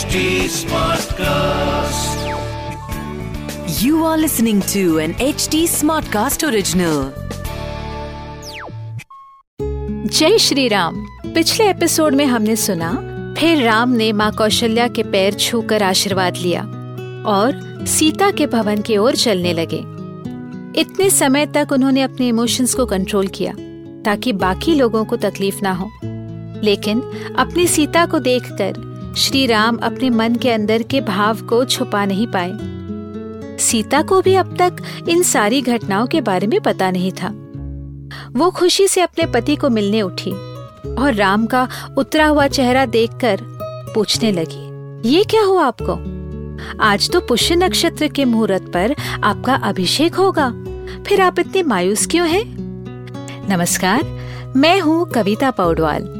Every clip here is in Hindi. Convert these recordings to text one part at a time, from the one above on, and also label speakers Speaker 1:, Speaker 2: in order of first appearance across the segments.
Speaker 1: HD Smartcast.
Speaker 2: You are listening to an HD Smartcast original.
Speaker 3: जय श्री राम पिछले एपिसोड में हमने सुना, फिर राम ने माँ कौशल्या के पैर छूकर आशीर्वाद लिया और सीता के भवन की ओर चलने लगे इतने समय तक उन्होंने अपने इमोशंस को कंट्रोल किया, ताकि बाकी लोगों को तकलीफ़ ना हो लेकिन अपनी सीता को देखकर श्री राम अपने मन के अंदर के भाव को छुपा नहीं पाए। सीता को भी अब तक इन सारी घटनाओं के बारे में पता नहीं था। वो खुशी से अपने पति को मिलने उठी और राम का उतरा हुआ चेहरा देखकर पूछने लगी, ये क्या हुआ आपको? आज तो पुष्य नक्षत्र के मुहूर्त पर आपका अभिषेक होगा। फिर आप इतने मायूस क्यों हैं? नमस्कार, मैं हूँ कविता पौडवाल।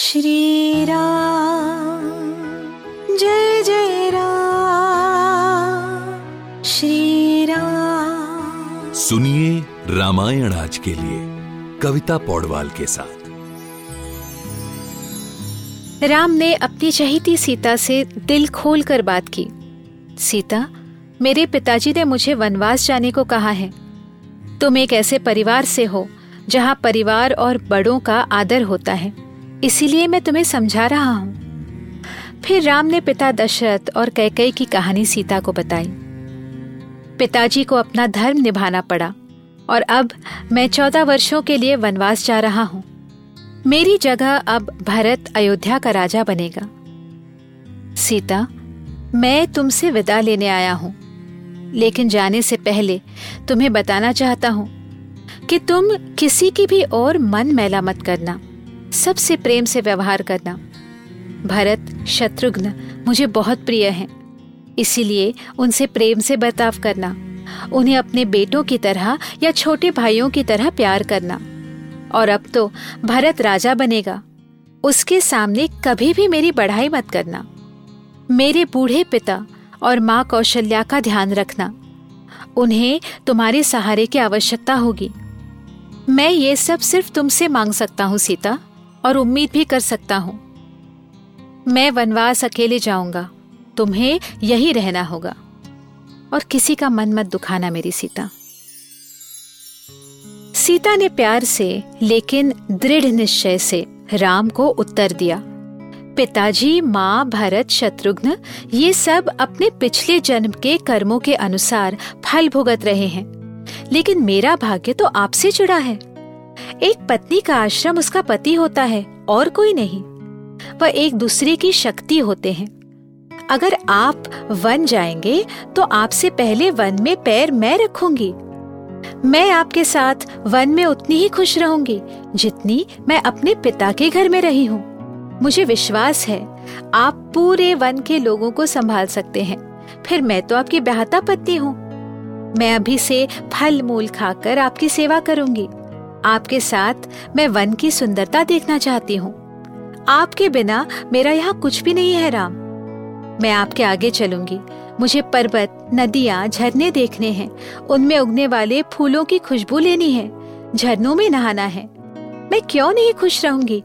Speaker 3: श्री राम जय जय राम श्री राम।
Speaker 4: सुनिए रामायण आज के लिए कविता पौडवाल के साथ।
Speaker 3: राम ने अपनी चहीती सीता से दिल खोल कर बात की। सीता मेरे पिताजी ने मुझे वनवास जाने को कहा है। तुम एक ऐसे परिवार से हो जहाँ परिवार और बड़ों का आदर होता है। इसीलिए मैं तुम्हें समझा रहा हूँ। फिर राम ने पिता दशरथ और कैकई की कहानी सीता को बताई। पिताजी को अपना धर्म निभाना पड़ा और अब मैं चौदह वर्षों के लिए वनवास जा रहा हूँ। मेरी जगह अब भरत अयोध्या का राजा बनेगा। सीता, मैं तुमसे विदा लेने आया हूँ, लेकिन जाने से पहले तुम्हें बताना चाहता हूँ कि तुम किसी की भी और मन मैला मत करना। सबसे प्रेम से व्यवहार करना। भरत, शत्रुघ्न मुझे बहुत प्रिय हैं, इसीलिए उनसे प्रेम से बर्ताव करना, उन्हें अपने बेटों की तरह या छोटे भाइयों की तरह प्यार करना। और अब तो भरत राजा बनेगा, उसके सामने कभी भी मेरी बढ़ाई मत करना। मेरे बूढ़े पिता और माँ कौशल्या का ध्यान रखना, उन्हें तुम्हारे सहारे की आवश्यकता होगी। मैं ये सब सिर्फ़ तुमसे मांग सकता हूँ, सीता। और उम्मीद भी कर सकता हूँ। मैं वनवास अकेले जाऊँगा। तुम्हें यही रहना होगा। और किसी का मन मत दुखाना मेरी सीता। सीता ने प्यार से, लेकिन दृढ़ निश्चय से राम को उत्तर दिया। पिताजी, माँ, भरत, शत्रुघ्न, ये सब अपने पिछले जन्म के कर्मों के अनुसार फल भुगत रहे हैं। लेकिन मेरा भाग्य तो आपसे जुड़ा है। एक पत्नी का आश्रम उसका पति होता है, और कोई नहीं। वह एक दूसरे की शक्ति होते हैं। अगर आप वन जाएँगे तो आपसे पहले वन में पैर मैं रखूँगी। मैं आपके साथ वन में उतनी ही खुश रहूँगी, जितनी मैं अपने पिता के घर में रही हूँ। मुझे विश्वास है, आप पूरे वन के लोगों को संभाल सकते हैं। फिर मैं तो आपकी ब्याहता पत्नी हूँ। मैं अभी से फल मूल खाकर आपकी सेवा करूँगी। आपके साथ मैं वन की सुंदरता देखना चाहती हूँ। आपके बिना मेरा यहाँ कुछ भी नहीं है, राम। मैं आपके आगे चलूँगी। मुझे पर्वत, नदियाँ, झरने देखने हैं। उनमें उगने वाले फूलों की खुशबू लेनी है। झरनों में नहाना है। मैं क्यों नहीं खुश रहूँगी?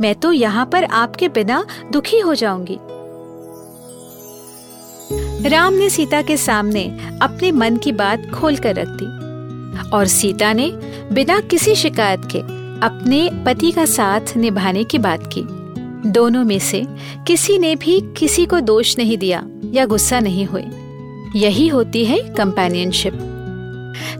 Speaker 3: मैं तो यहाँ पर आपके बिना दुखी हो जाऊँगी। राम ने सीता के सामने अपने मन की बात खोल कर रख दी। और सीता ने बिना किसी शिकायत के अपने पति का साथ निभाने की बात की। दोनों में से किसी ने भी किसी को दोष नहीं दिया या गुस्सा नहीं हुए। यही होती है कंपेनियनशिप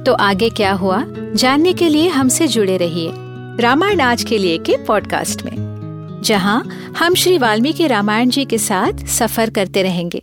Speaker 3: तो आगे क्या हुआ? जानने के लिए हमसे जुड़े रहिए रामायण आज के लिए के पॉडकास्ट में, जहाँ हम श्री वाल्मीकि रामायण जी के साथ सफ़र करते रहेंगे।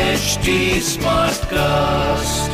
Speaker 2: original.
Speaker 1: HT Smartcast.